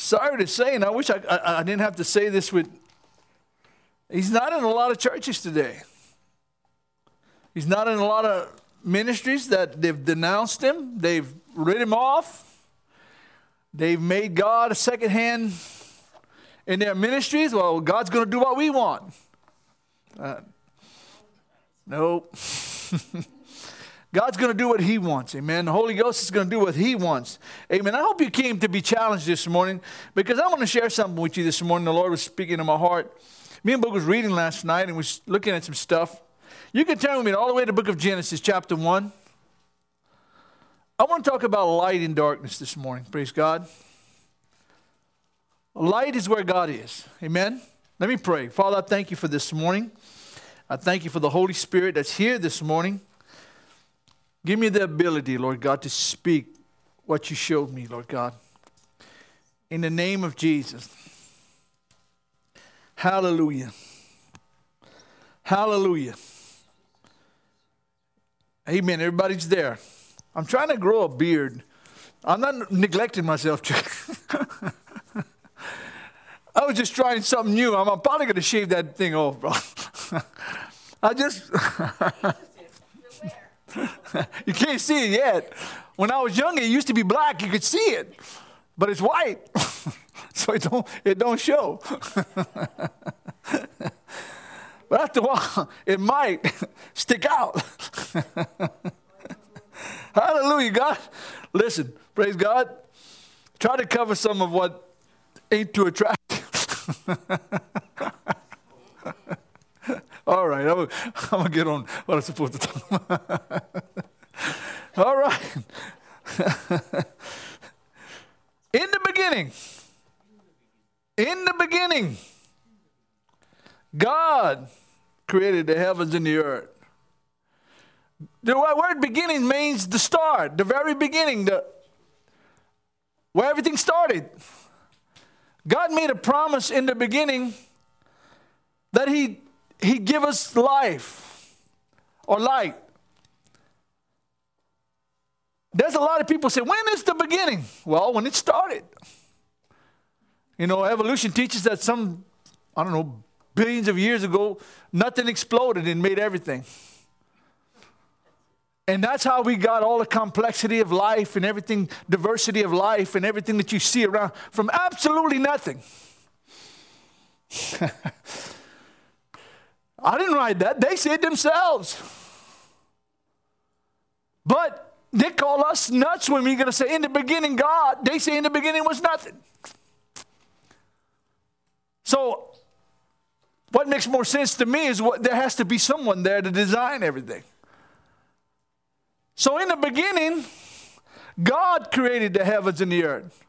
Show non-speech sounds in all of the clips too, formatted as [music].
sorry to say, and I wish I, I, I didn't have to say this with, he's not in a lot of churches today. He's not in a lot of ministries that they've denounced him, they've rid him off, they've made God a second hand in their ministries. Well, God's going to do what we want. Uh, nope. [laughs] God's going to do what He wants. Amen. The Holy Ghost is going to do what He wants. Amen. I hope you came to be challenged this morning because I want to share something with you this morning. The Lord was speaking to my heart. Me and Boog was reading last night and was looking at some stuff. You can turn with me all the way to the book of Genesis, chapter 1. I want to talk about light and darkness this morning. Praise God. Light is where God is. Amen. Let me pray. Father, I thank you for this morning. I thank you for the Holy Spirit that's here this morning. Give me the ability, Lord God, to speak what you showed me, Lord God. In the name of Jesus. Hallelujah. Hallelujah. Amen. Everybody's there. I'm trying to grow a beard. I'm not neglecting myself. [laughs] I was just trying something new. I'm probably going to shave that thing off, bro. [laughs] I just. [laughs] [laughs] you can't see it yet. When I was younger, it used to be black. You could see it, but it's white, [laughs] so it don't it don't show. [laughs] but after a while, it might stick out. Hallelujah, God. Listen, praise God. Try to cover some of what ain't too attractive. All right, I'm going to get on what I'm supposed to talk about. [laughs] All right. [laughs] in the beginning, in the beginning, God created the heavens and the earth. The word beginning means the start, the very beginning, the, where everything started. God made a promise in the beginning that He he give us life or light. There's a lot of people say, when is the beginning? Well, when it started. You know, evolution teaches that some, I don't know, billions of years ago, nothing exploded and made everything. And that's how we got all the complexity of life and everything, diversity of life and everything that you see around from absolutely nothing. [laughs] I didn't write that. They said themselves. But they call us nuts when we're going to say, in the beginning, God. They say, in the beginning was nothing. So, what makes more sense to me is what there has to be someone there to design everything. So, in the beginning, God created the heavens and the earth.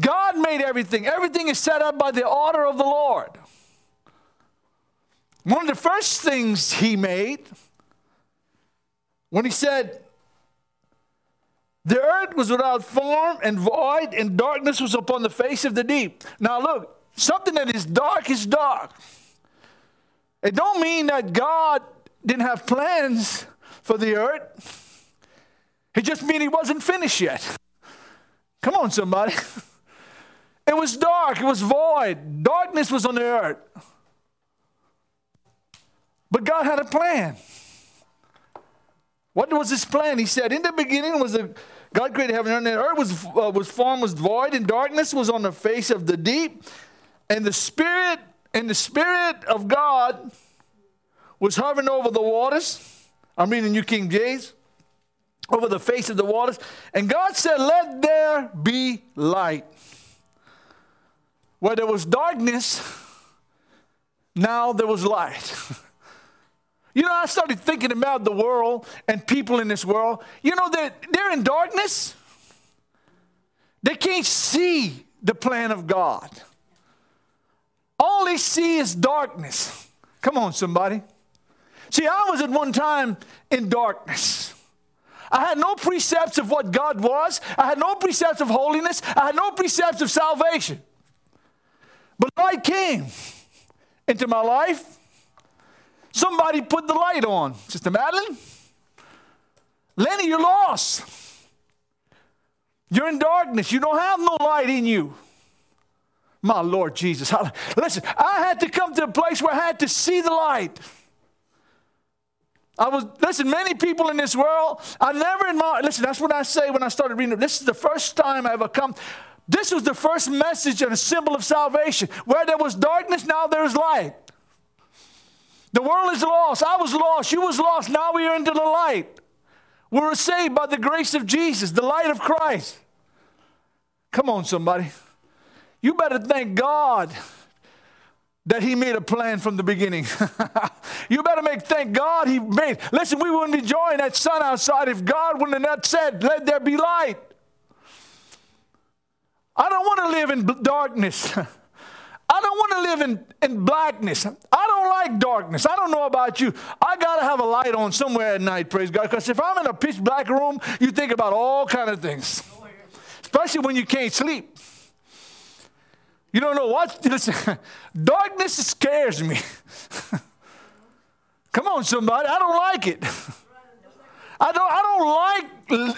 God made everything. Everything is set up by the order of the Lord. One of the first things he made when he said, The earth was without form and void, and darkness was upon the face of the deep. Now, look, something that is dark is dark. It don't mean that God didn't have plans for the earth. It just means he wasn't finished yet. Come on, somebody. [laughs] It was dark, it was void. Darkness was on the earth. But God had a plan. What was his plan? He said, In the beginning was the God created heaven and earth was, uh, was formed, was void, and darkness was on the face of the deep. And the Spirit, and the Spirit of God was hovering over the waters. I'm reading New King James. Over the face of the waters. And God said, Let there be light. Where there was darkness, now there was light. [laughs] You know, I started thinking about the world and people in this world. You know, they're, they're in darkness, they can't see the plan of God. All they see is darkness. Come on, somebody. See, I was at one time in darkness. I had no precepts of what God was. I had no precepts of holiness. I had no precepts of salvation. But light came into my life. Somebody put the light on. Sister Madeline? Lenny, you're lost. You're in darkness. You don't have no light in you. My Lord Jesus. Listen, I had to come to a place where I had to see the light. I was, listen, many people in this world, I never in my, listen, that's what I say when I started reading. This is the first time I ever come. This was the first message and a symbol of salvation. Where there was darkness, now there's light. The world is lost. I was lost. You was lost. Now we are into the light. We were saved by the grace of Jesus, the light of Christ. Come on, somebody. You better thank God that he made a plan from the beginning. [laughs] you better make thank God he made. Listen, we wouldn't be enjoying that sun outside if God wouldn't have not said, let there be light. I don't want to live in darkness. [laughs] I don't want to live in, in blackness. I don't like darkness. I don't know about you. I got to have a light on somewhere at night, praise God. Because if I'm in a pitch black room, you think about all kind of things. Especially when you can't sleep. You don't know what. [laughs] Listen, darkness scares me. [laughs] Come on, somebody. I don't like it. [laughs] I don't, I don't like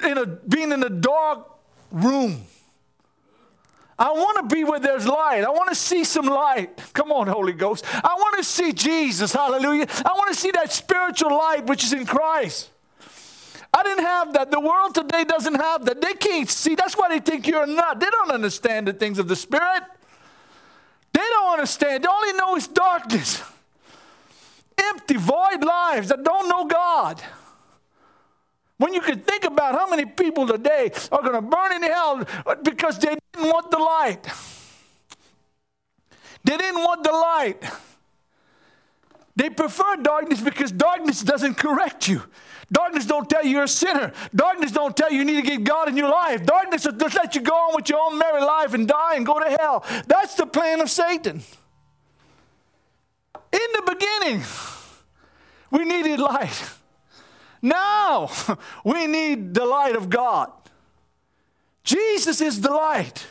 in a, being in a dark room. I want to be where there's light. I want to see some light. Come on, Holy Ghost. I want to see Jesus. Hallelujah. I want to see that spiritual light which is in Christ. I didn't have that. The world today doesn't have that. They can't see. That's why they think you're not. They don't understand the things of the Spirit. They don't understand. They only know it's darkness. [laughs] Empty, void lives that don't know God. When you can think about how many people today are going to burn in hell because they didn't want the light. They didn't want the light. They prefer darkness because darkness doesn't correct you. Darkness don't tell you you're a sinner. Darkness don't tell you you need to get God in your life. Darkness will just let you go on with your own merry life and die and go to hell. That's the plan of Satan. In the beginning, we needed light. Now [laughs] we need the light of God. Jesus is the light.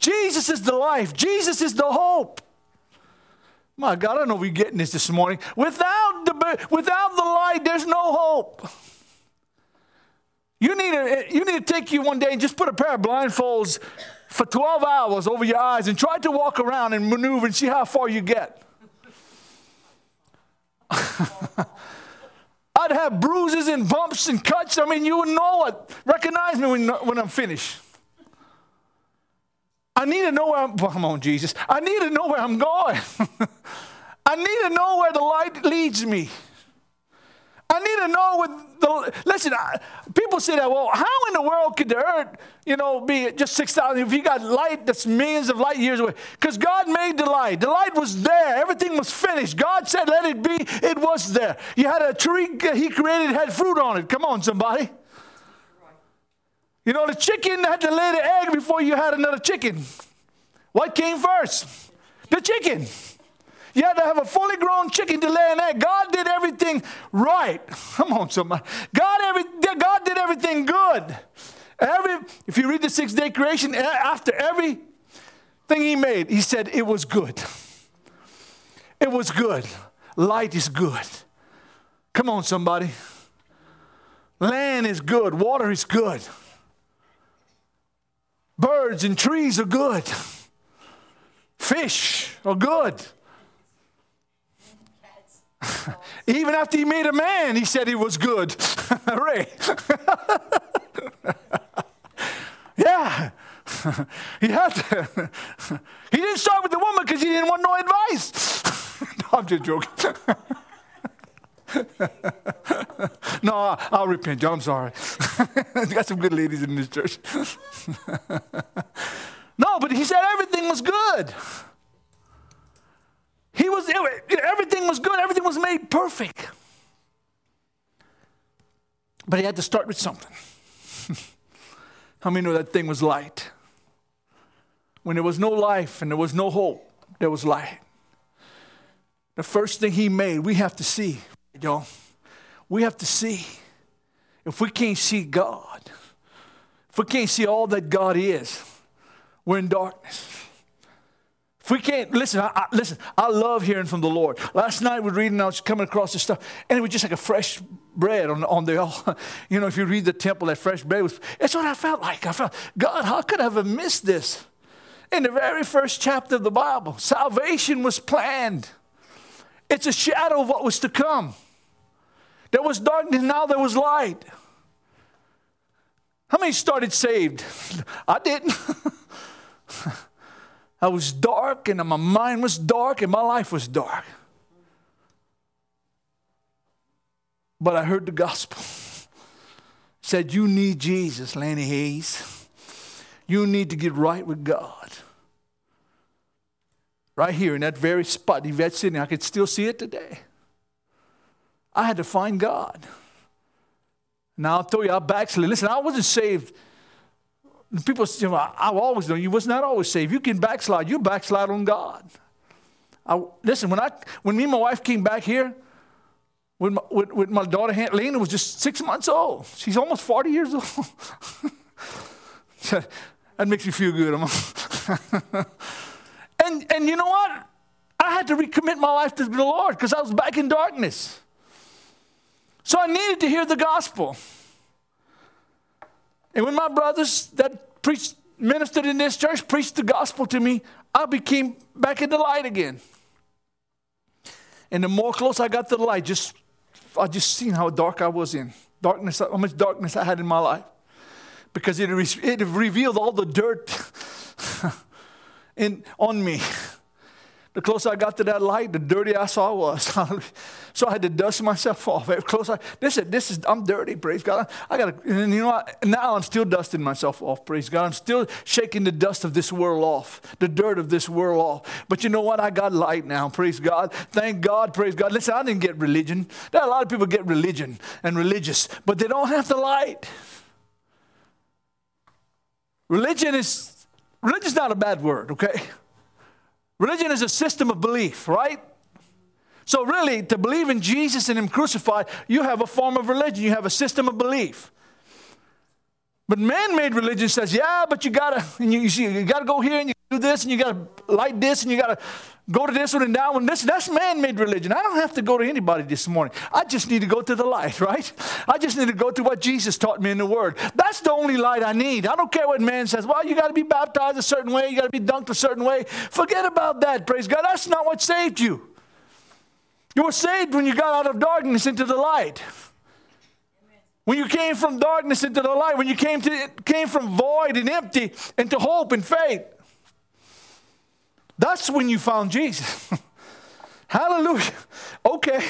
Jesus is the life. Jesus is the hope. My God, I don't know if we're getting this this morning. Without the, without the light, there's no hope. You need, to, you need to take you one day and just put a pair of blindfolds for 12 hours over your eyes and try to walk around and maneuver and see how far you get. [laughs] I'd have bruises and bumps and cuts. I mean, you would know it. Recognize me when, when I'm finished. I need to know where I'm, well, come on, Jesus. I need to know where I'm going. [laughs] I need to know where the light leads me. I need to know what the, listen, I, people say that, well, how in the world could the earth, you know, be just 6,000 if you got light that's millions of light years away? Because God made the light. The light was there. Everything was finished. God said, let it be. It was there. You had a tree he created, had fruit on it. Come on, somebody. You know, the chicken had to lay the egg before you had another chicken. What came first? The chicken. You had to have a fully grown chicken to lay an egg. God did everything right. [laughs] Come on, somebody. God, every, God did everything good. Every, if you read the six day creation, after everything He made, He said it was good. It was good. Light is good. Come on, somebody. Land is good. Water is good. Birds and trees are good. Fish are good. [laughs] Even after he made a man, he said he was good. [laughs] Ray. [laughs] yeah. he had to. he didn't start with the woman because he didn't want no advice. no, I'm just joking. no, I'll, I'll repent. I'm sorry. got some good ladies in this church. no, but he said everything was good. He was, everything was good, everything was made perfect. But he had to start with something. [laughs] How many know that thing was light? When there was no life and there was no hope, there was light. The first thing he made, we have to see, y'all. We have to see. If we can't see God, if we can't see all that God is, we're in darkness. If we can't listen, I, I, listen. I love hearing from the Lord. Last night we were reading, I was coming across this stuff, and it was just like a fresh bread on, on the. [laughs] You know, if you read the temple, that fresh bread was. That's what I felt like. I felt God. How could I have missed this? in the very first chapter of the Bible. Salvation was planned, it's a shadow of what was to come. There was darkness, now there was light. How many started saved? [laughs] I didn't. [laughs] I was dark and my mind was dark and my life was dark. But I heard the gospel. said, You need Jesus, Lanny Hayes. You need to get right with God. Right here in that very spot, Yvette Sydney, I could still see it today. I had to find God. Now I'll tell you, I backslid. Listen, I wasn't saved. People say, well, I've always known you was not always saved. You can backslide. You backslide on God. I, listen, when I when me and my wife came back here, my, with, with my daughter Lena was just six months old. She's almost 40 years old. [laughs] that makes me feel good. [laughs] and, and you know what? I had to recommit my life to the Lord because I was back in darkness. So I needed to hear the gospel. And when my brothers that preached, ministered in this church preached the gospel to me, I became back in the light again. And the more close I got to the light, just I just seen how dark I was in. Darkness, how much darkness I had in my life. Because it, it revealed all the dirt [laughs] in, on me. The closer I got to that light, the dirtier I saw I was. [laughs] so I had to dust myself off. The closer, this is, this is, I'm dirty, praise God. I got to, and you know what? Now I'm still dusting myself off, praise God. I'm still shaking the dust of this world off, the dirt of this world off. But you know what? I got light now, praise God. Thank God, praise God. Listen, I didn't get religion. There a lot of people get religion and religious, but they don't have the light. Religion is, religion is not a bad word, okay? Religion is a system of belief, right? So, really, to believe in Jesus and Him crucified, you have a form of religion, you have a system of belief. But man made religion says, yeah, but you gotta, you, you, see, you gotta go here and you do this and you gotta light this and you gotta go to this one and that one. This, that's man made religion. I don't have to go to anybody this morning. I just need to go to the light, [laughs] right? I just need to go to what Jesus taught me in the Word. That's the only light I need. I don't care what man says. Well, you got to be baptized a certain way, you got to be dunked a certain way. Forget about that, praise God. That's not what saved you. You were saved when you got out of darkness into the light. When you came from darkness into the light, when you came, to, came from void and empty into hope and faith. That's when you found Jesus. [laughs] Hallelujah. Okay.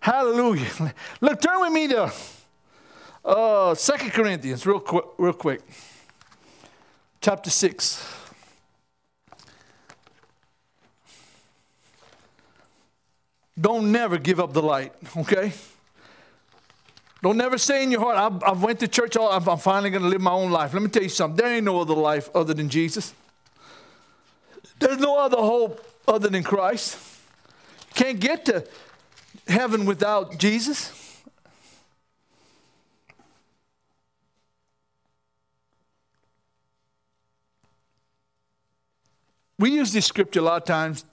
Hallelujah. Look, turn with me to uh, 2 Corinthians, real quick, real quick. Chapter 6. Don't never give up the light, okay? Don't never say in your heart, I've, I've went to church, all, I'm, I'm finally going to live my own life. Let me tell you something. There ain't no other life other than Jesus. There's no other hope other than Christ. Can't get to heaven without Jesus. We use this scripture a lot of times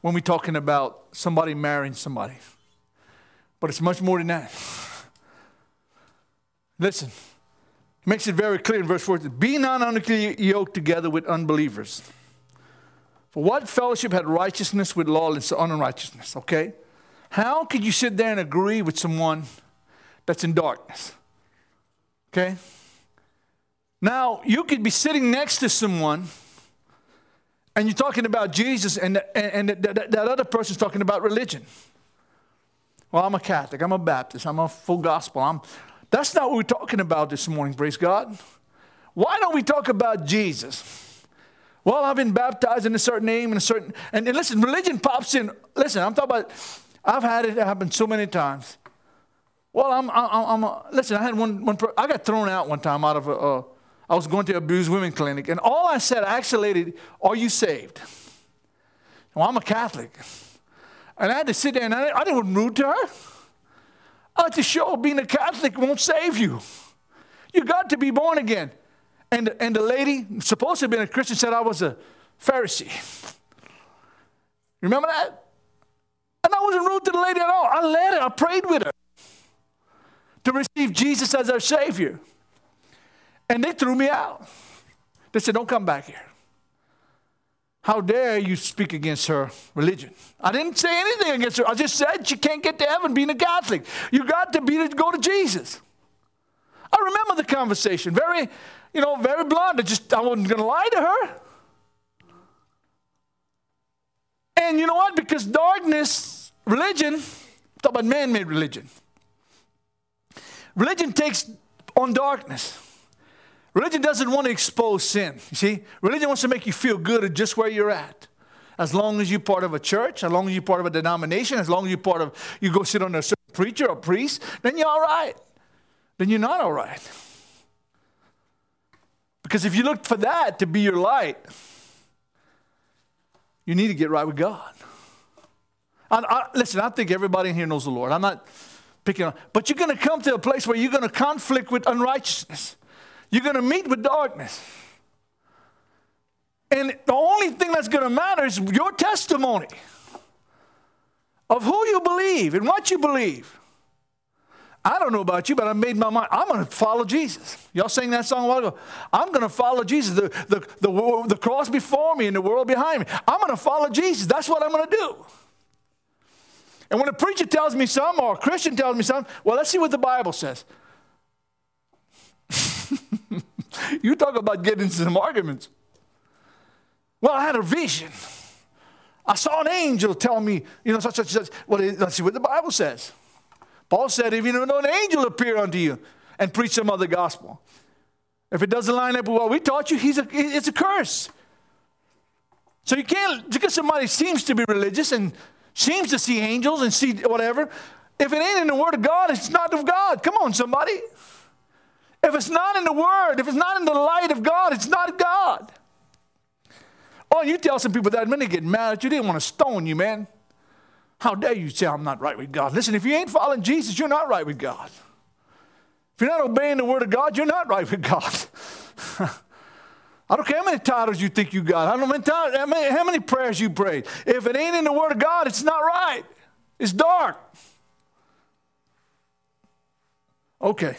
when we're talking about somebody marrying somebody. But it's much more than that. Listen, it makes it very clear in verse 14 Be not unequally yoked together with unbelievers. For what fellowship had righteousness with lawlessness or unrighteousness? Okay? How could you sit there and agree with someone that's in darkness? Okay? Now, you could be sitting next to someone and you're talking about Jesus, and, and, and that, that other person's talking about religion. Well, I'm a Catholic, I'm a Baptist, I'm a full gospel. I'm, that's not what we're talking about this morning, praise God. Why don't we talk about Jesus? Well, I've been baptized in a certain name and a certain, and, and listen, religion pops in. Listen, I'm talking about, I've had it happen so many times. Well, I'm, I'm, I'm a, listen, I had one, one, I got thrown out one time out of a, uh, was going to abused women clinic, and all I said, I actually, are you saved? Well, I'm a Catholic. And I had to sit there, and I, didn't. I didn't want rude to her. I had to show being a Catholic won't save you. You got to be born again. And, and the lady, supposed to have been a Christian, said I was a Pharisee. Remember that? And I wasn't rude to the lady at all. I led her, I prayed with her to receive Jesus as our Savior. And they threw me out. They said, Don't come back here. How dare you speak against her religion? I didn't say anything against her. I just said she can't get to heaven being a Catholic. You got to be to go to Jesus. I remember the conversation. Very, you know, very blunt. I just I wasn't gonna lie to her. And you know what? Because darkness, religion, talk about man-made religion. Religion takes on darkness. Religion doesn't want to expose sin. You see, religion wants to make you feel good at just where you're at. As long as you're part of a church, as long as you're part of a denomination, as long as you're part of, you go sit on a certain preacher or priest, then you're all right. Then you're not all right. Because if you look for that to be your light, you need to get right with God. I, I, listen, I think everybody in here knows the Lord. I'm not picking on, but you're going to come to a place where you're going to conflict with unrighteousness. You're going to meet with darkness. And the only thing that's going to matter is your testimony of who you believe and what you believe. I don't know about you, but I made my mind. I'm going to follow Jesus. Y'all sang that song a while ago. I'm going to follow Jesus. The, the, the, the cross before me and the world behind me. I'm going to follow Jesus. That's what I'm going to do. And when a preacher tells me something or a Christian tells me something, well, let's see what the Bible says. [laughs] you talk about getting into some arguments. Well, I had a vision. I saw an angel tell me, you know, such such such. Well, let's see what the Bible says. Paul said, if you know an angel appear unto you and preach some other gospel, if it doesn't line up with what we taught you, he's a, it's a curse. So you can't, because somebody seems to be religious and seems to see angels and see whatever, if it ain't in the Word of God, it's not of God. Come on, somebody. If it's not in the Word, if it's not in the light of God, it's not God. Oh, you tell some people that, man, they get mad at you. They want to stone you, man. How dare you say I'm not right with God? Listen, if you ain't following Jesus, you're not right with God. If you're not obeying the word of God, you're not right with God. [laughs] I don't care how many titles you think you got. I don't know how many, how many prayers you prayed. If it ain't in the word of God, it's not right. It's dark. Okay.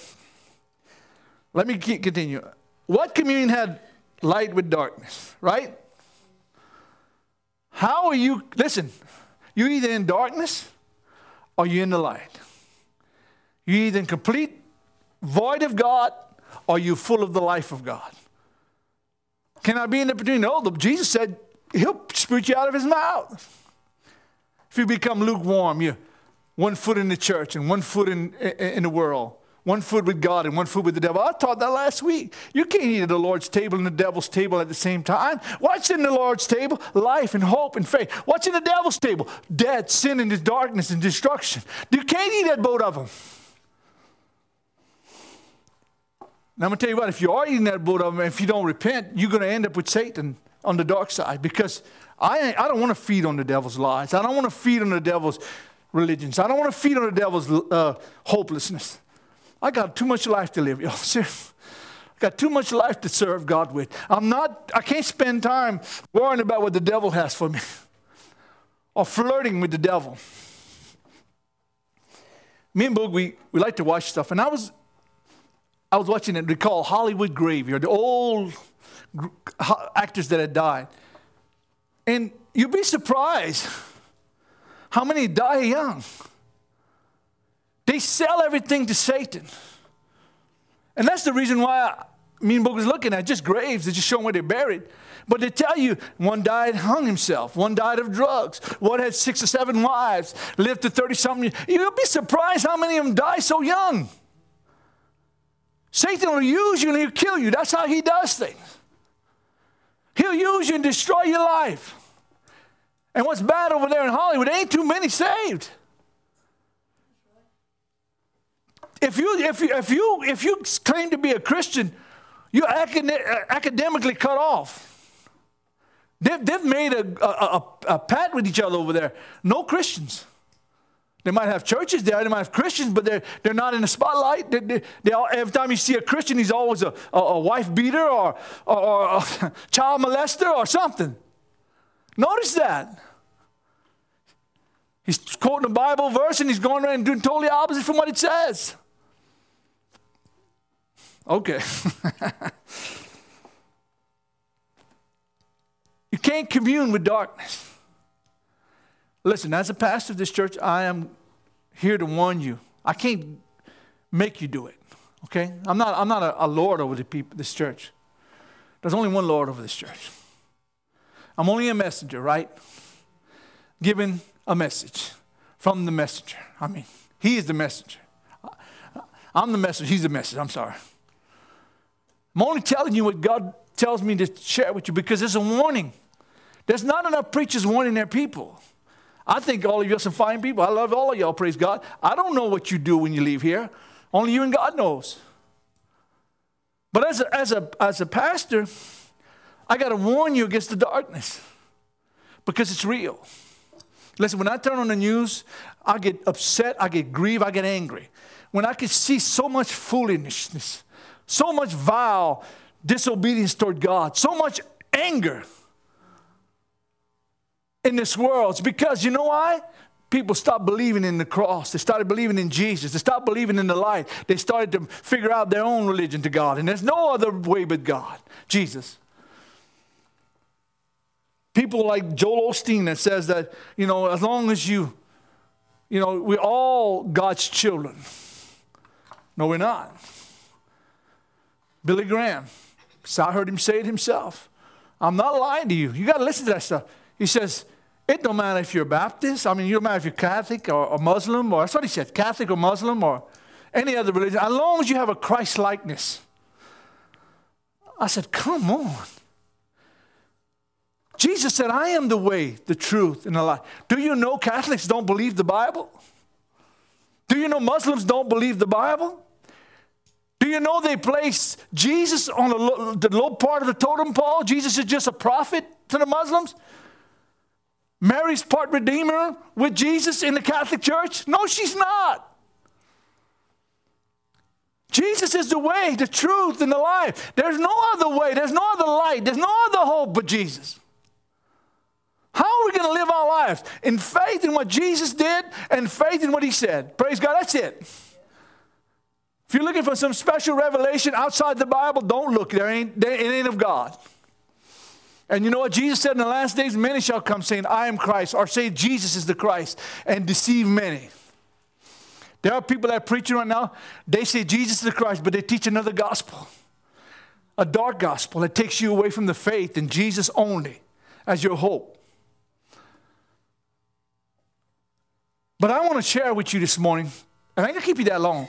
Let me continue. What communion had light with darkness, right? How are you, listen, you're either in darkness or you're in the light. You're either in complete void of God or you're full of the life of God. Can I be in the between? No, Jesus said he'll spit you out of his mouth. If you become lukewarm, you're one foot in the church and one foot in, in, in the world. One foot with God and one foot with the devil. I taught that last week. You can't eat at the Lord's table and the devil's table at the same time. What's in the Lord's table? Life and hope and faith. What's in the devil's table? Death, sin, and darkness and destruction. You can't eat at both of them. Now, I'm going to tell you what, if you are eating that both of them, if you don't repent, you're going to end up with Satan on the dark side because I, I don't want to feed on the devil's lies. I don't want to feed on the devil's religions. I don't want to feed on the devil's uh, hopelessness. I got too much life to live, y'all. [laughs] I got too much life to serve God with. I'm not, I can't spend time worrying about what the devil has for me [laughs] or flirting with the devil. Me and Boog, we, we like to watch stuff. And I was, I was watching it, recall Hollywood Graveyard, the old actors that had died. And you'd be surprised [laughs] how many die young. They sell everything to Satan. And that's the reason why I, Boog is looking at just graves. They're just showing where they're buried. But they tell you one died, hung himself. One died of drugs. One had six or seven wives, lived to 30 something. You'll be surprised how many of them die so young. Satan will use you and he'll kill you. That's how he does things. He'll use you and destroy your life. And what's bad over there in Hollywood, ain't too many saved. If you, if you, if you, if you claim to be a Christian, you're uh, academically cut off. They've, they've made a, a, a, pact with each other over there. No Christians. They might have churches there, they might have Christians, but they're, they're not in the spotlight. They, they, they all, every time you see a Christian, he's always a, a, a wife beater or, or, or a [laughs] child molester or something. Notice that. He's quoting a Bible verse and he's going around and doing totally opposite from what it says. Okay. [laughs] You can't commune with darkness. Listen, as a pastor of this church, I am here to warn you. I can't make you do it. Okay? I'm not, I'm not a, a Lord over the people, this church. There's only one Lord over this church. I'm only a messenger, right? Giving a message from the messenger. I mean, he is the messenger. I'm the messenger, he's the message. I'm sorry. I'm only telling you what God tells me to share with you because it's a warning. There's not enough preachers warning their people. I think all of you are some fine people. I love all of y'all, praise God. I don't know what you do when you leave here. Only you and God knows. But as a, as a, as a pastor, I got to warn you against the darkness because it's real. Listen, when I turn on the news, I get upset, I get grieved, I get angry. When I can see so much foolishness, so much vile disobedience toward God, so much anger in this world, it's because you know why? People stopped believing in the cross. They started believing in Jesus. They stopped believing in the light. They started to figure out their own religion to God. And there's no other way but God, Jesus. People like Joel Osteen that says that, you know, as long as you, you know, we're all God's children. No, we're not. Billy Graham, so I heard him say it himself. I'm not lying to you. You got to listen to that stuff. He says, it don't matter if you're Baptist. I mean, you don't matter if you're Catholic or, or Muslim, or that's what he said, Catholic or Muslim or any other religion, as long as you have a Christ likeness. I said, come on. Jesus said, I am the way, the truth, and the life. Do you know Catholics don't believe the Bible? Do you know Muslims don't believe the Bible? Do you know they place Jesus on the low, the low part of the totem pole? Jesus is just a prophet to the Muslims? Mary's part redeemer with Jesus in the Catholic Church? No, she's not. Jesus is the way, the truth, and the life. There's no other way, there's no other light, there's no other hope but Jesus. How are we going to live our lives? In faith in what Jesus did and faith in what he said. Praise God, that's it. If you're looking for some special revelation outside the Bible, don't look. There ain't, there, it ain't of God. And you know what Jesus said in the last days? Many shall come saying, I am Christ, or say Jesus is the Christ, and deceive many. There are people that are preaching right now, they say Jesus is the Christ, but they teach another gospel. A dark gospel that takes you away from the faith in Jesus only as your hope. But I want to share with you this morning, and I ain't gonna keep you that long,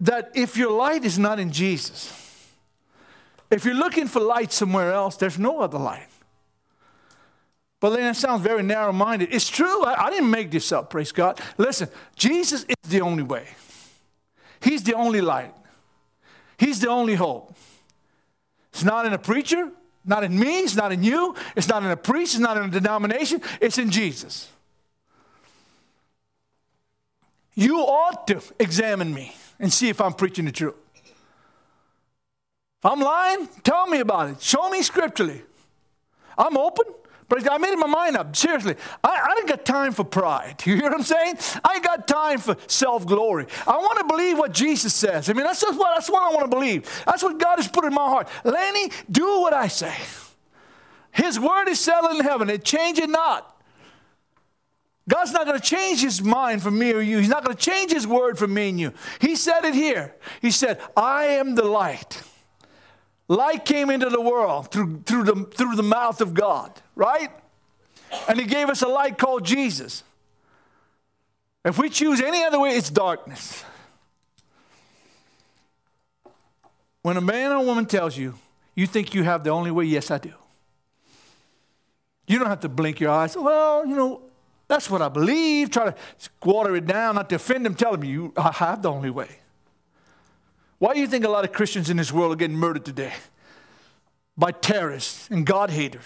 that if your light is not in Jesus, if you're looking for light somewhere else, there's no other light. But then that sounds very narrow minded. It's true. I, I, didn't make this up, praise God. Listen, Jesus is the only way, He's the only light, He's the only hope. It's not in a preacher, not in me, it's not in you, it's not in a priest, it's not in a denomination, it's in Jesus. You ought to examine me and see if I'm preaching the truth. If I'm lying, tell me about it. Show me scripturally. I'm open. But I made my mind up. Seriously, I, I ain't got time for pride. [laughs] You hear what I'm saying? I ain't got time for self glory. I want to believe what Jesus says. I mean, that's just what, that's what I want to believe. That's what God has put in my heart. Lenny, do what I say. His word is settled in heaven, it changes not. God's not going to change his mind for me or you. He's not going to change his word for me and you. He said it here. He said, I am the light. Light came into the world through, through, the, through the mouth of God, right? And He gave us a light called Jesus. If we choose any other way, it's darkness. When a man or woman tells you, you think you have the only way, yes, I do. You don't have to blink your eyes. Well, you know, that's what I believe. Try to water it down, not to offend them. Tell them you I have the only way. Why do you think a lot of Christians in this world are getting murdered today? By terrorists and God haters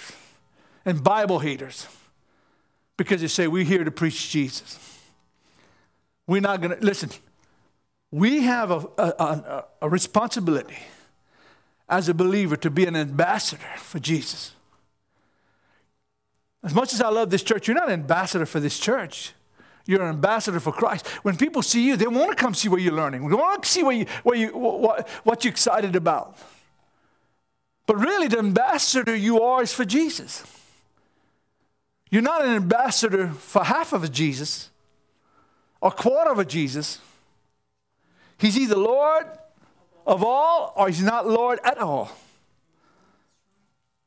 and Bible haters. Because they say, We're here to preach Jesus. We're not going to, listen, we have a, a, a, a responsibility as a believer to be an ambassador for Jesus. As much as I love this church, you're not an ambassador for this church. You're an ambassador for Christ. When people see you, they want to come see what you're learning. They want to see what, you, what, you, what, what you're excited about. But really, the ambassador you are is for Jesus. You're not an ambassador for half of a Jesus or quarter of a Jesus. He's either Lord of all or he's not Lord at all.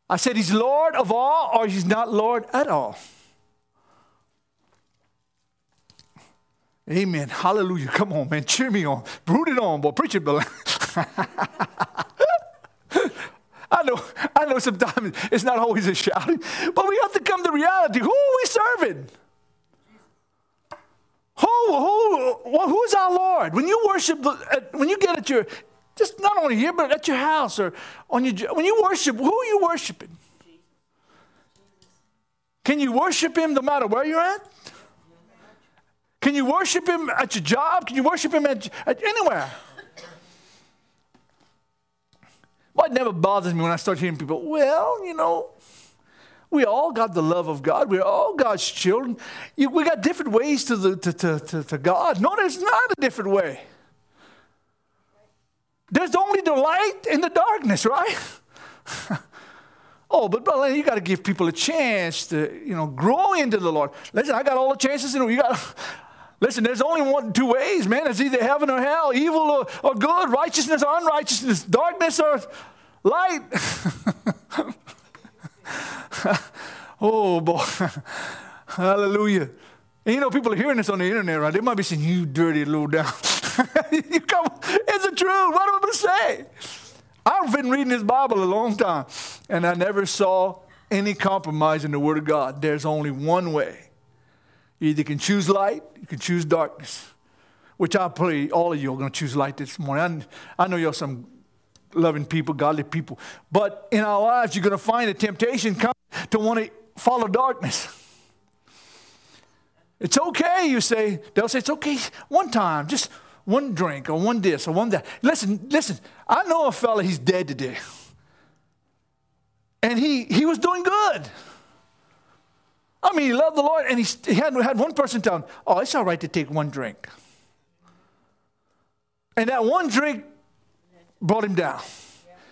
I said he's Lord of all or he's not Lord at all. Amen. Hallelujah. Come on, man. Cheer me on. Brood it on, boy. Preach it, Bill. [laughs] I know, I know sometimes it's not always a shouting, but we have to come to reality. Who are we serving? Who, who, who's our Lord? When you worship, when you get at your, just not only here, but at your house or on your, when you worship, who are you worshiping? Can you worship Him no matter where you're at? Can you worship Him at your job? Can you worship Him at, at anywhere? What never bothers me when I start hearing people, well, you know, we all got the love of God. We're all God's children. We got different ways to, the, to, to, to, to God. No, there's not a different way. There's only the light and the darkness, right? [laughs] oh, but brother, you got to give people a chance to, you know, grow into the Lord. Listen, I got all the chances. You know, you got. [laughs] Listen, there's only one, two ways, man. It's either heaven or hell, evil or, or good, righteousness or unrighteousness, darkness or light. [laughs] oh, boy. Hallelujah. And you know, people are hearing this on the internet, right? They might be saying, You dirty little down. [laughs] you come, it's the truth. What am I going to say? I've been reading this Bible a long time, and I never saw any compromise in the Word of God. There's only one way you either can choose light, you can choose darkness, which I pray all of you are going to choose light this morning. I, I know you're some loving people, godly people. But in our lives, you're going to find a temptation come to want to follow darkness. It's okay, you say. They'll say, it's okay one time, just one drink or one this or one that. Listen, listen, I know a fella, he's dead today. And he, he was doing good. I mean, he loved the Lord, and he, he had, had one person tell him, Oh, it's all right to take one drink. And that one drink brought him down.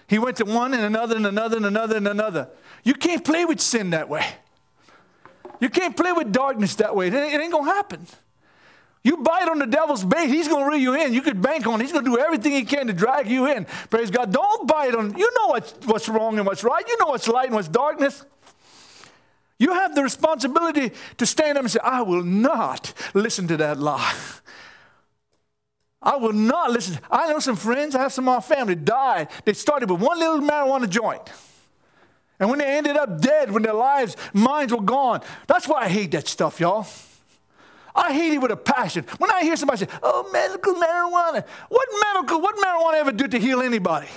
He went to one and another and another and another and another. You can't play with sin that way. You can't play with darkness that way. It ain't going to happen. You bite on the devil's bait, he's going to reel you in. You could bank on it. He's going to do everything he can to drag you in. Praise God. Don't bite on. You know what's, what's wrong and what's right. You know what's light and what's darkness. You have the responsibility to stand up and say, I will not listen to that lie. I will not listen. I know some friends, I have some of my family died. They started with one little marijuana joint. And when they ended up dead, when their lives, minds were gone. That's why I hate that stuff, y'all. I hate it with a passion. When I hear somebody say, oh, medical marijuana, what medical, what marijuana ever do to heal anybody?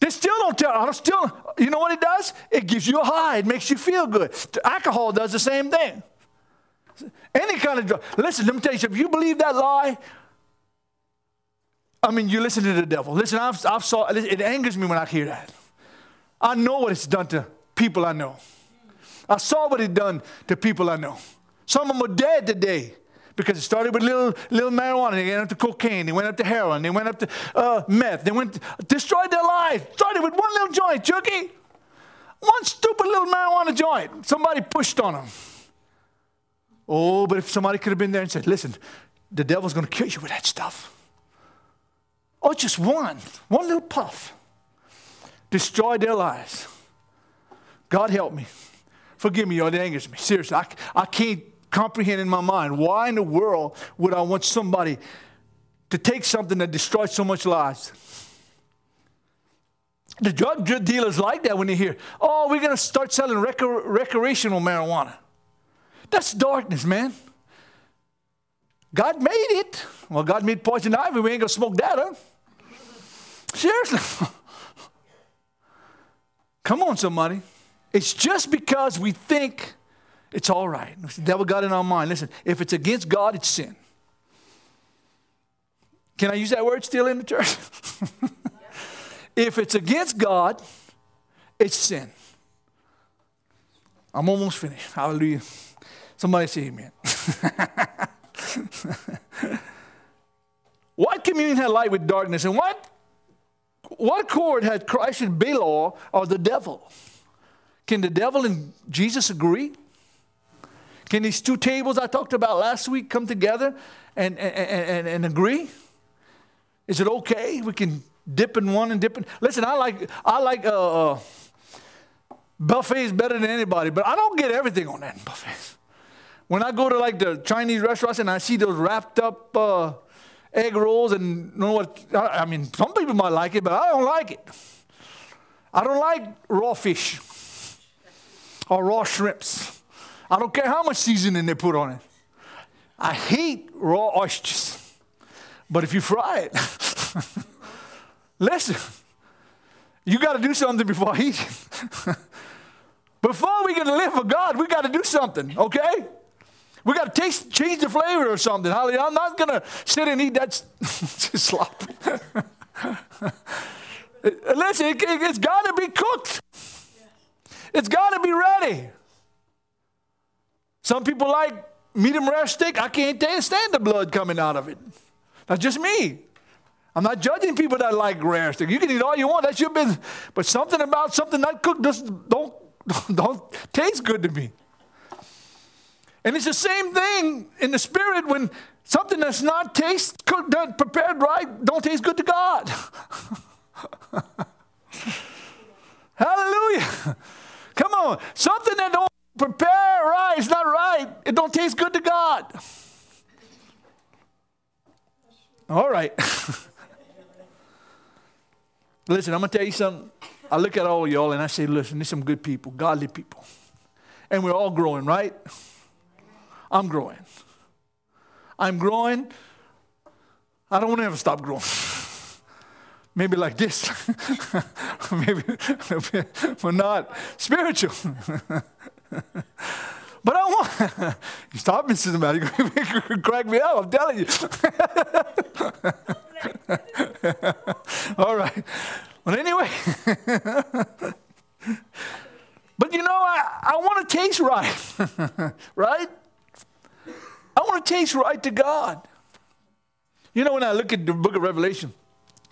They still don't tell. I don't still, you know what it does? It gives you a high. It makes you feel good. Alcohol does the same thing. Any kind of drug. Listen, let me tell you. If you believe that lie, I mean, you listen to the devil. Listen, I've, I've saw, it angers me when I hear that. I know what it's done to people I know. I saw what it done to people I know. Some of them are dead today because it started with little, little marijuana. They went up to cocaine. They went up to heroin. They went up to uh, meth. They went destroyed their lives. Started with one little joint, Chucky. One stupid little marijuana joint. Somebody pushed on them. Oh, but if somebody could have been there and said, listen, the devil's going to kill you with that stuff. Oh, just one, one little puff. Destroyed their lives. God help me. Forgive me, y'all. It angers me. Seriously, I, I can't comprehend in my mind why in the world would I want somebody to take something that destroys so much lives? The drug dealers like that when they hear, oh, we're going to start selling rec- recreational marijuana. That's darkness, man. God made it. Well, God made poison ivy. We ain't going to smoke that, huh? Seriously. [laughs] Come on, somebody. It's just because we think it's all right. The devil got in our mind. Listen, if it's against God, it's sin. Can I use that word still in the church? [laughs] if it's against God, it's sin. I'm almost finished. Hallelujah. Somebody say amen. [laughs] what communion had light with darkness? And what what accord had Christ and Belial or the devil? Can the devil and Jesus agree? Can these two tables I talked about last week come together and, and, and, and agree? Is it okay? We can dip in one and dip in. Listen, I like I like uh, uh, buffets better than anybody, but I don't get everything on that buffet. When I go to like the Chinese restaurants and I see those wrapped up uh, egg rolls and you know what? I, mean, some people might like it, but I don't like it. I don't like raw fish or raw shrimps. I don't care how much seasoning they put on it. I hate raw oysters. But if you fry it, [laughs] listen, you got to do something before I eat it. [laughs] before we can live for God, we got to do something, okay? We got to taste, change the flavor or something. Holly, I'm not going to sit and eat that [laughs] slop. [laughs] Listen, it, has got to be cooked. It's got to be ready. Some people like medium rare steak. I can't stand the blood coming out of it. That's just me. I'm not judging people that like rare steak. You can eat all you want. That's your business. But something about something not cooked just don't, [laughs] don't taste good to me. And it's the same thing in the spirit when something that's not taste cooked, prepared right, don't taste good to God. [laughs] Hallelujah. Come on. Something that don't prepare right, it's not right. It don't taste good to God. All right. [laughs] listen, I'm going to tell you something. I look at all y'all and I say, listen, there's some good people, godly people. And we're all growing, right? I'm growing. I'm growing. I don't want to ever stop growing. [laughs] Maybe like this. [laughs] maybe, [laughs] we're not spiritual. But I want you stop me. You crack me up. I'm telling you. All right. Well, anyway. but you know, I, I want to taste right. right? I want to taste right to God. You know, when I look at the book of Revelation,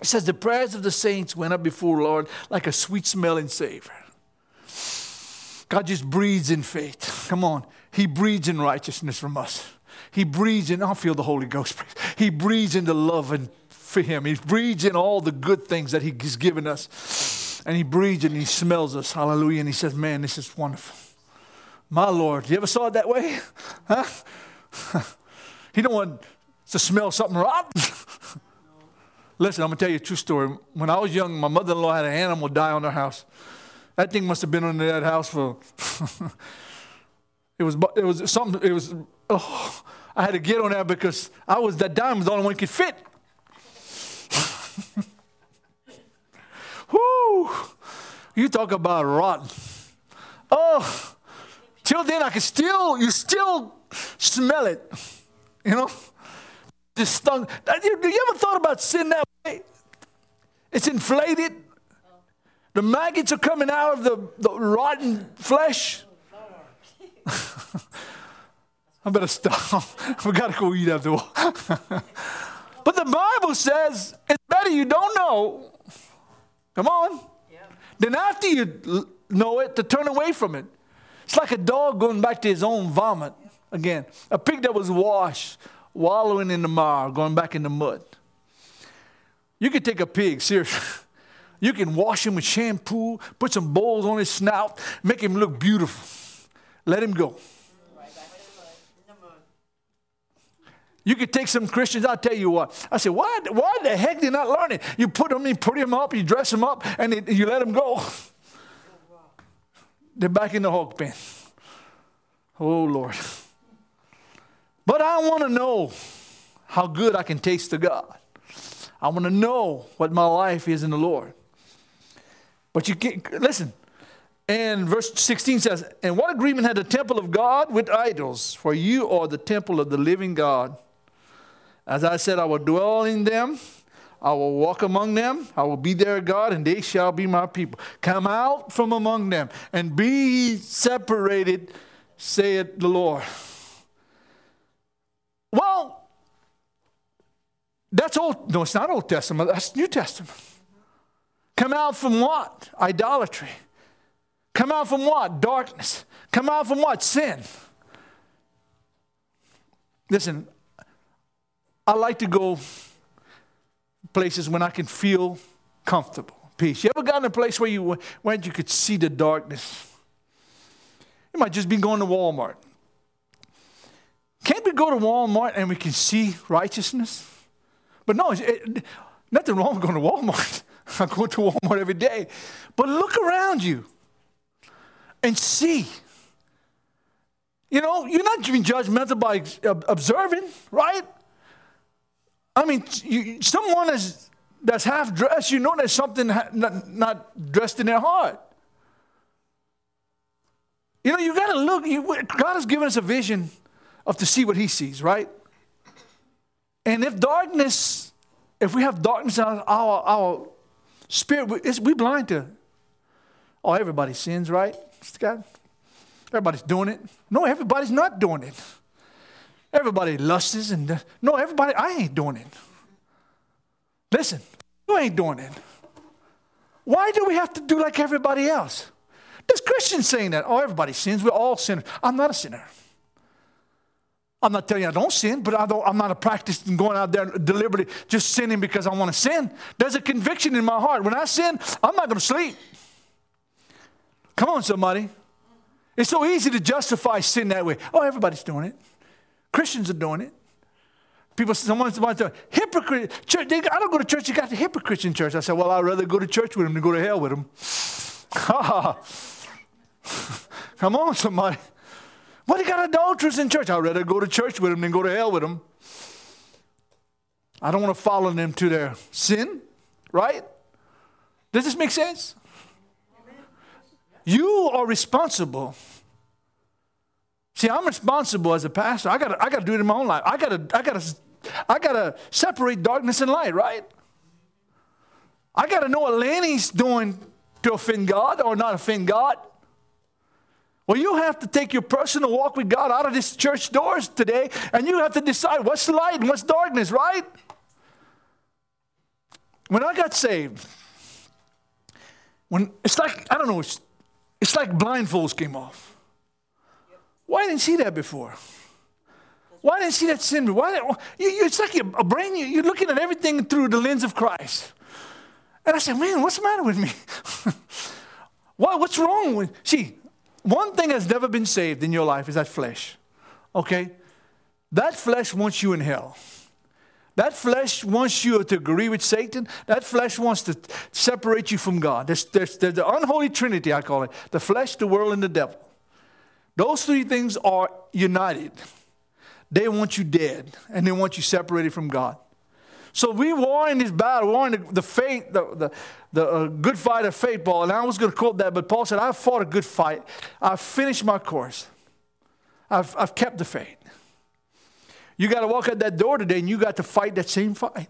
it says, The prayers of the saints went up before the Lord like a sweet smelling savor. God just breathes in faith. Come on. He breathes in righteousness from us. He breathes in, I'll feel the Holy Ghost. He breathes in the love and for Him. He breathes in all the good things that He's given us. And He breathes and He smells us. Hallelujah. And He says, Man, this is wonderful. My Lord. You ever saw it that way? Huh? [laughs] he don't want to smell something rotten. [laughs] Listen, I'm to tell you a true story. When I was young, my mother in law had an animal die on her house. That thing must have been under that house for. [laughs] it was. It was something. It was. Oh, I had to get on that because I was that dime was the only one could fit. Whoo! You talk about rotten. Oh, till then I could still. You still smell it. You know, just stung. You, you ever thought about sin that way? It's inflated. The maggots are coming out of the, the rotten flesh. [laughs] I better stop. [laughs] we got to go eat after a while. [laughs] but the Bible says it's better you don't know. Come on. Yeah. Then after you know it, to turn away from it. It's like a dog going back to his own vomit again. A pig that was washed, wallowing in the mire, going back in the mud. You could take a pig, seriously. [laughs] You can wash him with shampoo, put some bowls on his snout, make him look beautiful. Let him go. You could take some Christians, I'll tell you what. I said, why, why the heck they not learning? You put them in, put them up, you dress them up, and they, you let them go. [laughs] They're back in the hog pen. Oh, Lord. But I want to know how good I can taste to God. I want to know what my life is in the Lord. But you get, listen. And verse 16 says, And what agreement had the temple of God with idols? For you are the temple of the living God. As I said, I will dwell in them. I will walk among them. I will be their God, and they shall be my people. Come out from among them and be separated, saith the Lord. Well, that's old. No, it's not Old Testament. That's New Testament. Come out from what? Idolatry. Come out from what? Darkness. Come out from what? Sin. Listen, I like to go places when I can feel comfortable, peace. You ever gotten a place where you went you could see the darkness? It might just be going to Walmart. Can't we go to Walmart and we can see righteousness? But no, it, nothing wrong with going to Walmart. [laughs] I go to Walmart every day. But look around you and see. You know, you're not being judgmental by observing, right? I mean, you, someone is, that's half dressed, you know there's something not, not dressed in their heart. You know, you got to look. You, God has given us a vision of to see what He sees, right? And if darkness, if we have darkness in our, our, our spirit, we blind to. Oh, everybody sins, right? God, everybody's doing it. No, everybody's not doing it. Everybody lusts and no, everybody, I ain't doing it. Listen, you ain't doing it. Why do we have to do like everybody else? There's Christians saying that. Oh, everybody sins. We're all sinners. I'm not a sinner. I'm not telling you I don't sin, but I don't, I'm not a practice in going out there deliberately just sinning because I want to sin. There's a conviction in my heart. When I sin, I'm not going to sleep. Come on, somebody. It's so easy to justify sin that way. Oh, everybody's doing it. Christians are doing it. People, say, someone's about to hypocrite. Church, they, I don't go to church. You got the hypocrites in church. I said, well, I'd rather go to church with them than go to hell with them. [laughs] Come on, somebody. What, you got adulterers in church? I'd rather go to church with them than go to hell with them. I don't want to follow them to their sin, right? Does this make sense? You are responsible. See, I'm responsible as a pastor. I got I got to do it in my own life. I got to I got to I got to separate darkness and light, right? I got to know what Lanny's doing to offend God or not offend God. Well, you have to take your personal walk with God out of this church doors today, and you have to decide what's light and what's darkness, right? When I got saved, when it's like, I don't know, it's, it's like blindfolds came off. Why didn't see that before? Why didn't see that sin? Why? You, you, it's like a, a brain. You, are looking at everything through the lens of Christ. And I said, man, what's the matter with me? [laughs] Why, what's wrong with? See, one thing has never been saved in your life is that flesh. Okay? That flesh wants you in hell. That flesh wants you to agree with Satan. That flesh wants to separate you from God. There's, there's, there's the unholy trinity, I call it the flesh, the world, and the devil. Those three things are united. They want you dead, and they want you separated from God. So we war in this battle, war in the, the faith, the, the, the uh, good fight of faith, Paul. And I was going to quote that, but Paul said, I've fought a good fight. I've finished my course. I've, I've kept the faith. You got to walk out that door today and you got to fight that same fight.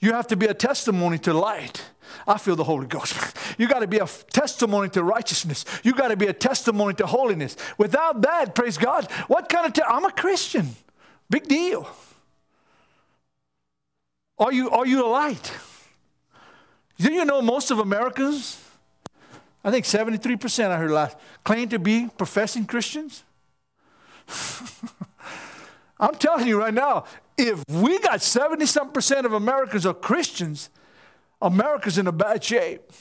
You have to be a testimony to light. I feel the Holy Ghost. [laughs] You got to be a testimony to righteousness. You got to be a testimony to holiness. Without that, praise God, what kind of te- I'm a Christian. Big deal. Are you, are you a light? Do you know most of Americans, I think 73% I heard last, claim to be professing Christians? [laughs] I'm telling you right now, if we got 70 some percent of Americans are Christians, America's in a bad shape.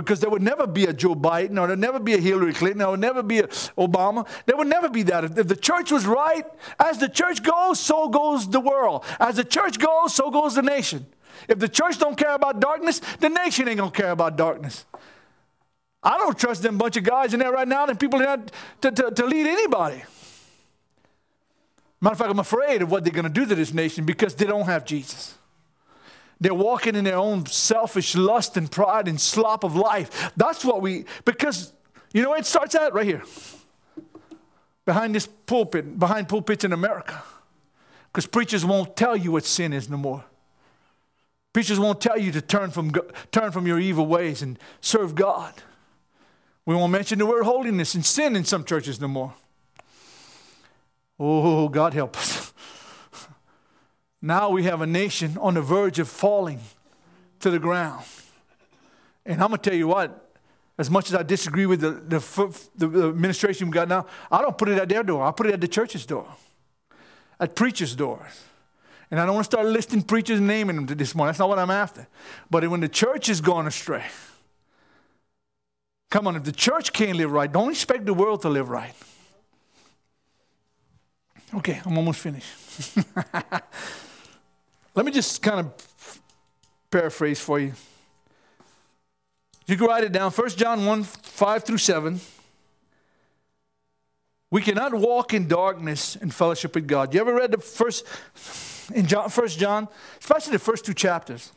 Because there would never be a Joe Biden, or there'd never be a Hillary Clinton, or there never be a Obama. There would never be that. If the church was right, as the church goes, so goes the world. As the church goes, so goes the nation. If the church don't care about darkness, the nation ain't gonna care about darkness. I don't trust them bunch of guys in there right now and people not to, to, to lead anybody. Matter of fact, I'm afraid of what they're gonna do to this nation because they don't have Jesus. They're walking in their own selfish lust and pride and slop of life. That's what we, because, you know, it starts out right here. Behind this pulpit, behind pulpits in America. Because preachers won't tell you what sin is no more. Preachers won't tell you to turn from, turn from your evil ways and serve God. We won't mention the word holiness and sin in some churches no more. Oh, God help us. Now we have a nation on the verge of falling to the ground. And I'm going to tell you what, as much as I disagree with the, the, the administration we got now, I don't put it at their door. I put it at the church's door, at preachers' doors. And I don't want to start listing preachers and naming them this morning. That's not what I'm after. But when the church is going astray, come on, if the church can't live right, don't expect the world to live right. Okay, I'm almost finished. [laughs] Let me just kind of paraphrase for you. You can write it down. 1 John 1 5 through 7. We cannot walk in darkness in fellowship with God. You ever read the first in John, 1 John, especially the first two chapters?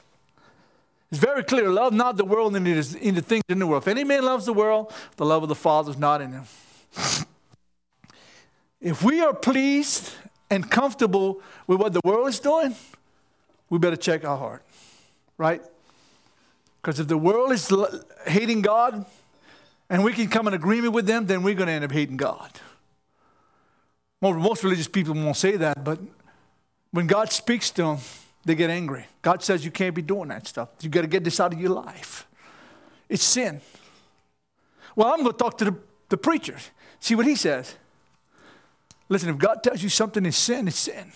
It's very clear. Love not the world and it is in the things in the world. If any man loves the world, the love of the Father is not in him. If we are pleased and comfortable with what the world is doing, we better check our heart, right? Because if the world is hating God and we can come in agreement with them, then we're going to end up hating God. Most religious people won't say that, but when God speaks to them, they get angry. God says you can't be doing that stuff. You got to get this out of your life. It's sin. Well, I'm going to talk to the, the preacher. See what he says. Listen, if God tells you something is sin, it's sin.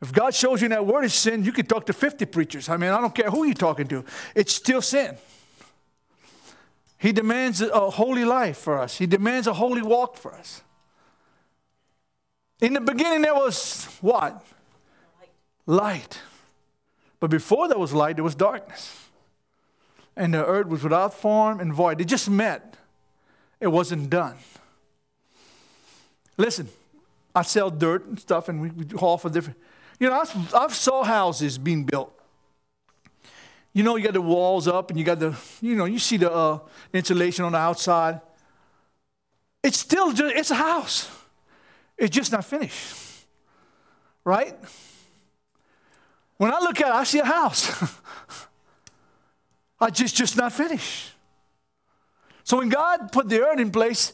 If God shows you that word is sin, you can talk to 50 preachers. I mean, I don't care who you're talking to, it's still sin. He demands a holy life for us, He demands a holy walk for us. In the beginning, there was what? Light. But before there was light, there was darkness. And the earth was without form and void. It just met, it wasn't done. Listen, I sell dirt and stuff, and we, we haul for different. You know, I've, I've saw houses being built. You know, you got the walls up, and you got the, you know, you see the uh, insulation on the outside. It's still just, it's a house. It's just not finished, right? When I look at it, I see a house. [laughs] I just just not finished. So when God put the earth in place,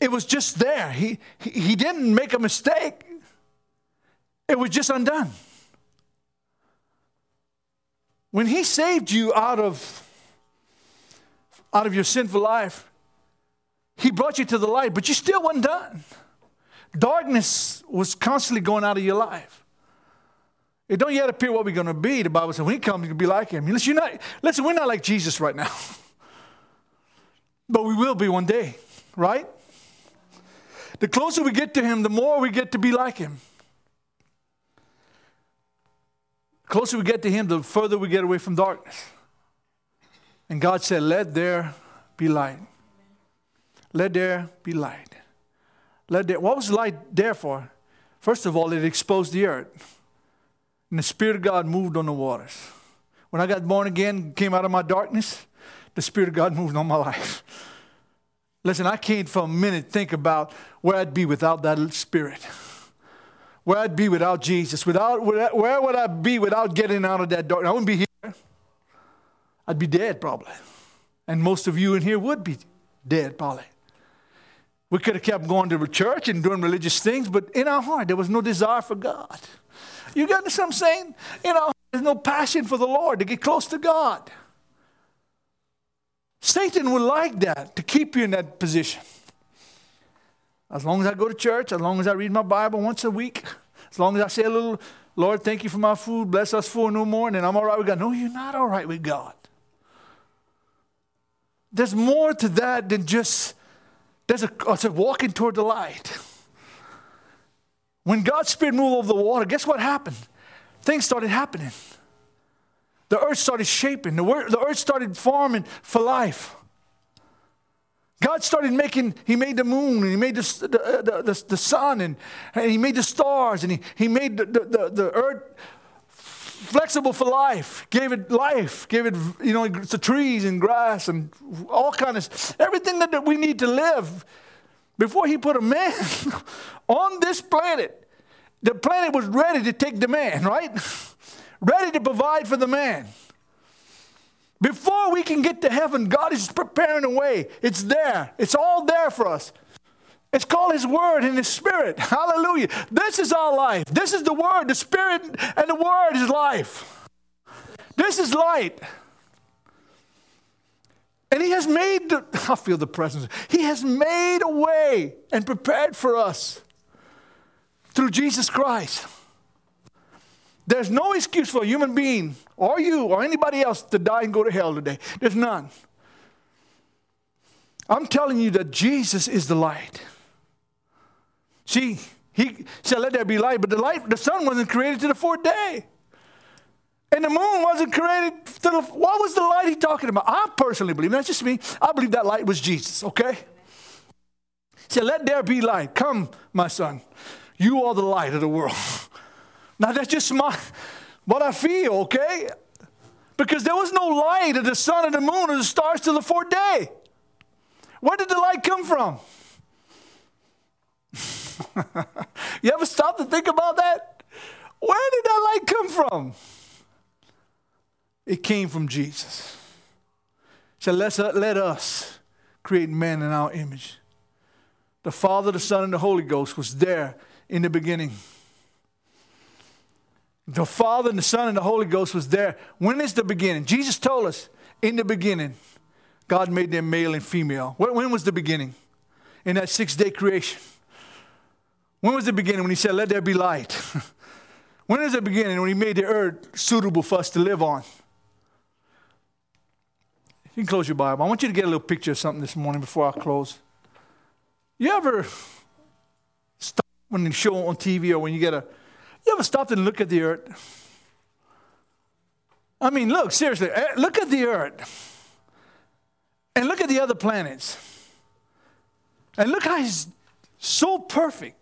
it was just there. He, he, he didn't make a mistake, it was just undone. When He saved you out of, out of your sinful life, He brought you to the light, but you still wasn't done. Darkness was constantly going out of your life. It don't yet appear what we're going to be. The Bible says when He comes, you'll be like Him. Listen, not, listen, we're not like Jesus right now, [laughs] but we will be one day, right? The closer we get to Him, the more we get to be like Him. The closer we get to Him, the further we get away from darkness. And God said, Let there be light. Let there be light. Let there, what was light there for? First of all, it exposed the earth. And the Spirit of God moved on the waters. When I got born again, came out of my darkness, the Spirit of God moved on my life. Listen, I can't for a minute think about where I'd be without that Spirit. Where I'd be without Jesus. Without, where would I be without getting out of that dark? I wouldn't be here. I'd be dead probably. And most of you in here would be dead probably. We could have kept going to church and doing religious things, but in our heart, there was no desire for God. You got what I'm saying? You know, there's no passion for the Lord to get close to God. Satan would like that, to keep you in that position. As long as I go to church, as long as I read my Bible once a week, as long as I say a little, Lord, thank you for my food, bless us for no more, and then I'm all right with God. No, you're not all right with God. There's more to that than just, there's a, it's a walking toward the light. When God's Spirit moved over the water, guess what happened? Things started happening. The earth started shaping, the, the earth started forming for life. God started making, He made the moon and He made the, uh, the, the, the sun and, and, He made the stars and He, he made the, the, the earth flexible for life, gave it life, gave it, you know, the trees and grass and all kinds of, everything that, that we need to live. Before He put a man [laughs] on this planet, the planet was ready to take the man, right? [laughs] ready to provide for the man. Before we can get to heaven, God is preparing a way. It's there, it's all there for us. It's called His Word and His Spirit. [laughs] Hallelujah. This is our life. This is the Word. The Spirit and the Word is life. This is light. And He has made, the, [laughs] I feel the presence, He has made a way and prepared for us through Jesus Christ. There's no excuse for a human being or you or anybody else to die and go to hell today. There's none. I'm telling you that Jesus is the light. See, he said, Let there be light, but the light, the sun wasn't created to the fourth day. And the moon wasn't created to the, what was the light he talking about? I personally believe, that's just me, I believe that light was Jesus, okay? He said, Let there be light. Come, my son. You are the light of the world. [laughs] now that's just my what I feel, okay? Because there was no light of the sun or the moon or the stars till the fourth day. Where did the light come from? [laughs] you ever stop to think about that? Where did that light come from? It came from Jesus. So let's, uh, let us create man in our image. The Father, the Son, and the Holy Ghost was there in the beginning. The Father and the Son and the Holy Ghost was there. When is the beginning? Jesus told us in the beginning, God made them male and female. When was the beginning? In that six day creation. When was the beginning when He said, Let there be light? [laughs] when is the beginning when He made the earth suitable for us to live on? You can close your Bible. I want you to get a little picture of something this morning before I close. You ever stop when you show on TV or when you get a, you ever stopped and look at the earth? I mean, look, seriously, eh, look at the earth and look at the other planets. And look how he's so perfect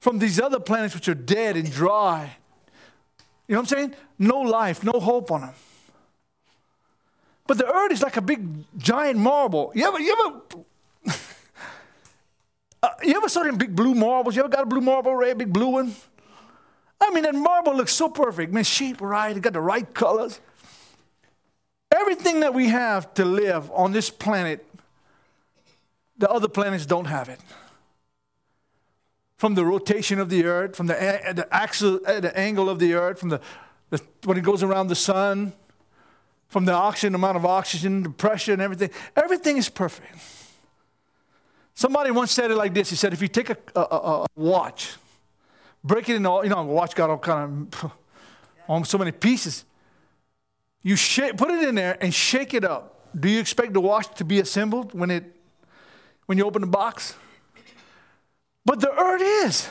from these other planets which are dead and dry. You know what I'm saying? No life, no hope on them. But the earth is like a big giant marble. You ever, you ever, [laughs] uh, you ever saw them big blue marbles? You ever got a blue marble, red, big blue one? I mean, that marble looks so perfect. I Man, shape right, it got the right colors. Everything that we have to live on this planet, the other planets don't have it. From the rotation of the earth, from the, the axle, the angle of the earth, from the, the when it goes around the sun, from the oxygen, amount of oxygen, the pressure, and everything. Everything is perfect. Somebody once said it like this. He said, if you take a, a, a watch, break it into all, you know, watch God all kind of, on so many pieces. You shake, put it in there and shake it up. Do you expect the watch to be assembled when it, when you open the box? But the earth is.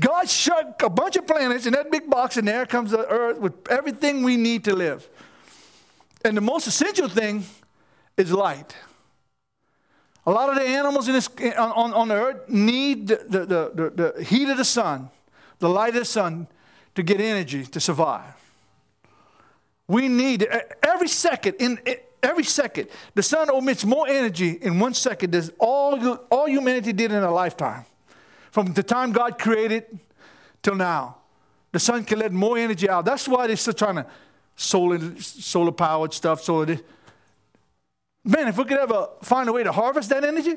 God shut a bunch of planets in that big box, and there comes the earth with everything we need to live. And the most essential thing is light. A lot of the animals this, on, on the earth need the, the, the, the heat of the sun, the light of the sun, to get energy to survive. We need every second, in every second, the sun emits more energy in one second than all, all humanity did in a lifetime. From the time God created till now, the sun can let more energy out. That's why they're still trying to solar, solar powered stuff. Solar. Man, if we could ever find a way to harvest that energy,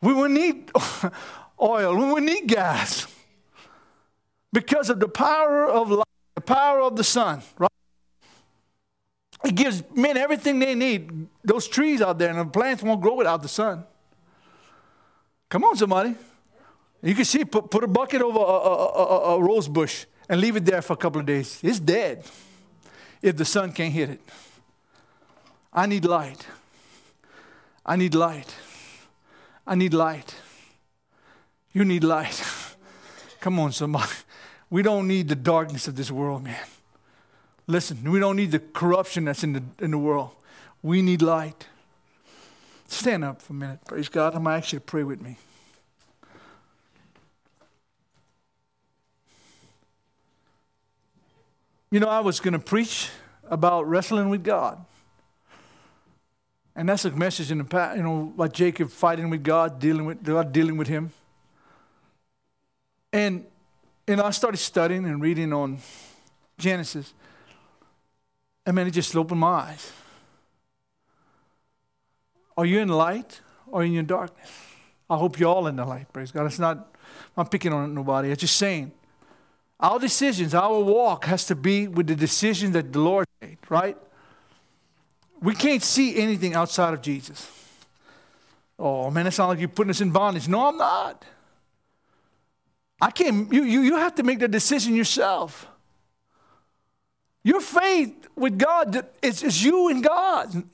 we would need [laughs] oil, we would need gas. Because of the power of light, the power of the sun, right? It gives men everything they need. Those trees out there and the plants won't grow without the sun. Come on, somebody. You can see, put, put a bucket over a, a, a, a rose bush and leave it there for a couple of days. It's dead if the sun can't hit it. I need light. I need light. I need light. You need light. [laughs] Come on, somebody. We don't need the darkness of this world, man. Listen, we don't need the corruption that's in the, in the world. We need light. Stand up for a minute. Praise God. I'm to pray with me. You know, I was going to preach about wrestling with God. And that's a message in the past, you know, like Jacob fighting with God, dealing with God, dealing with him. And, and I started studying and reading on Genesis. And man, it just opened my eyes. Are you in light or in darkness? I hope you're all in the light, praise God. It's not, I'm picking on nobody. I'm just saying our decisions, our walk has to be with the decision that the Lord made, right? We can't see anything outside of Jesus. Oh man, it sounds like you're putting us in bondage. No, I'm not. I can't, you, you, you have to make the decision yourself. Your faith with God is, is you and God.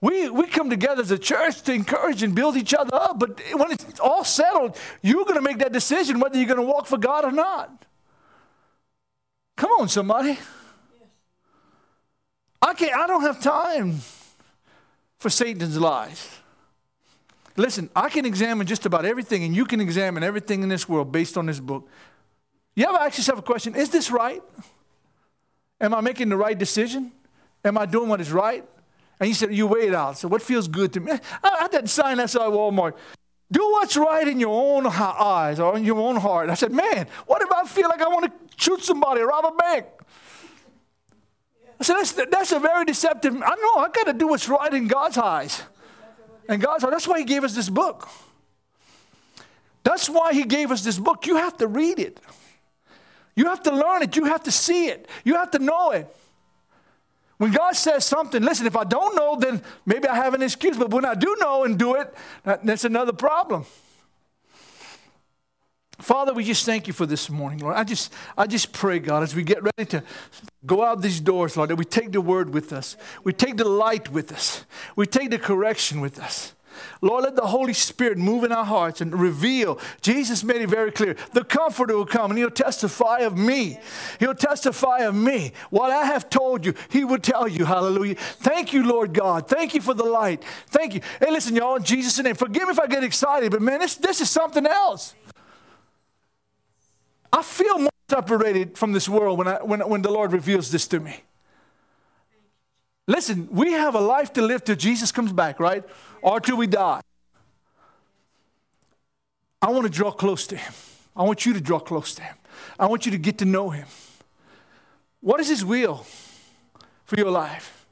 We, we come together as a church to encourage and build each other up, but when it's all settled, you're going to make that decision whether you're going to walk for God or not. Come on, somebody. I can't, I don't have time for Satan's lies. Listen, I can examine just about everything, and you can examine everything in this world based on this book. You ever ask yourself a question is this right? Am I making the right decision? Am I doing what is right? And you said, You weigh it out. So, what feels good to me? I, I didn't sign that at Walmart. Do what's right in your own eyes or in your own heart. I said, Man, what if I feel like I want to shoot somebody, rob a bank? I said, That's, that's a very deceptive. I know, I got to do what's right in God's eyes. And God's that's why He gave us this book. That's why He gave us this book. You have to read it. You have to learn it. You have to see it. You have to know it. When God says something, listen, if I don't know, then maybe I have an excuse. But when I do know and do it, that's another problem. Father, we just thank you for this morning, Lord. I just, I just pray, God, as we get ready to go out these doors, Lord, that we take the word with us. We take the light with us. We take the correction with us. Lord, let the Holy Spirit move in our hearts and reveal. Jesus made it very clear. The Comforter will come and He'll testify of me. He'll testify of me. What I have told you, He will tell you. Hallelujah. Thank you, Lord God. Thank you for the light. Thank you. Hey, listen, y'all, in Jesus' name, forgive me if I get excited, but man, this, this is something else. I feel more separated from this world when, I, when, when the Lord reveals this to me. Listen, we have a life to live till Jesus comes back, right? Or till we die. I want to draw close to Him. I want you to draw close to Him. I want you to get to know Him. What is His will for your life?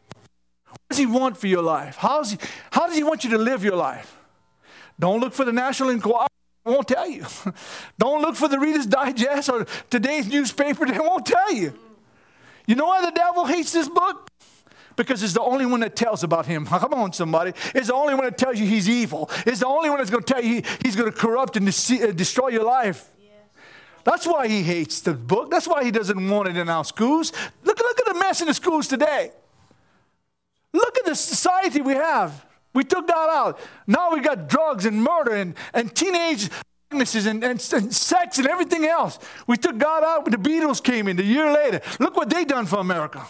What does He want for your life? How does He, how does he want you to live your life? Don't look for the National Enquirer won't tell you. [laughs] Don't look for the Reader's Digest or today's newspaper, [laughs] they won't tell you. You know why the devil hates this book? Because it's the only one that tells about him. [laughs] Come on, somebody. It's the only one that tells you he's evil. It's the only one that's going to tell you he's going to corrupt and uh, destroy your life. That's why he hates the book. That's why he doesn't want it in our schools. Look, look at the mess in the schools today. Look at the society we have. We took that out. Now we got drugs and murder and, and teenage weaknesses and, and, and, sex and everything else. We took God out when the Beatles came in the year later. Look what they done for America.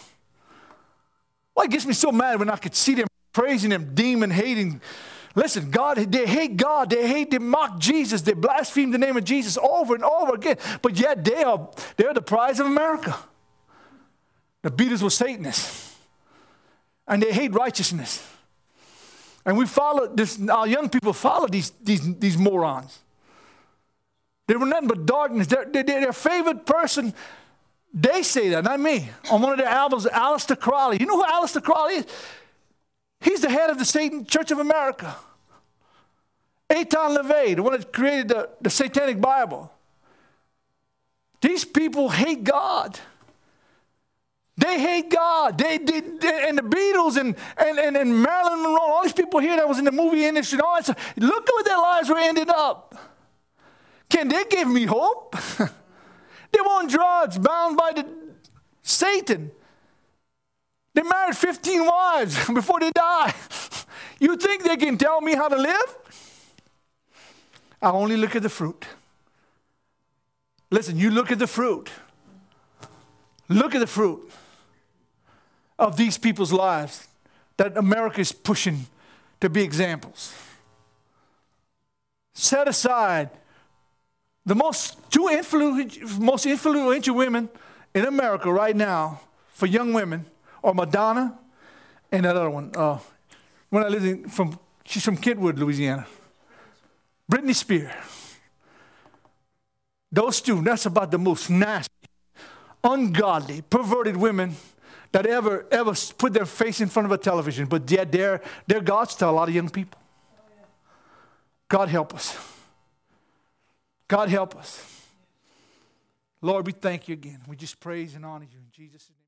Why it gets me so mad when I could see them praising them, demon hating. Listen, God, they hate God. They hate, they mock Jesus. They blaspheme the name of Jesus over and over again. But yet they are, they're the prize of America. The Beatles were Satanists. And they hate righteousness. And we follow this, our young people follow these, these, these morons. They were nothing but darkness. They're, they're, their favorite person, they say that, not me. On one of their albums, Aleister Crowley. You know who Aleister Crowley is? He's the head of the Satan Church of America. Anton LaVey, the one that created the, the Satanic Bible. These people hate God. They hate God. They, they, they, and the Beatles and, and, and, and Marilyn Monroe, all these people here that was in the movie industry and all that stuff. Look at what their lives were ended up. Can they give me hope? [laughs] they were on drugs, bound by the Satan. They married 15 wives [laughs] before they died. [laughs] You think they can tell me how to live? I only look at the fruit. Listen, you look at the fruit. Look at the fruit of these people's lives that America is pushing to be examples. Set aside the most two influ- most influential women in America right now for young women are Madonna and that other one. Uh, when I lived in, from, she's from Kentwood, Louisiana. Britney Spears. Those two, that's about the most nasty, ungodly, perverted women that ever ever put their face in front of a television, but yet they're, they're gods to a lot of young people. God help us. God help us. Lord, we thank you again. We just praise and honor you in Jesus' name.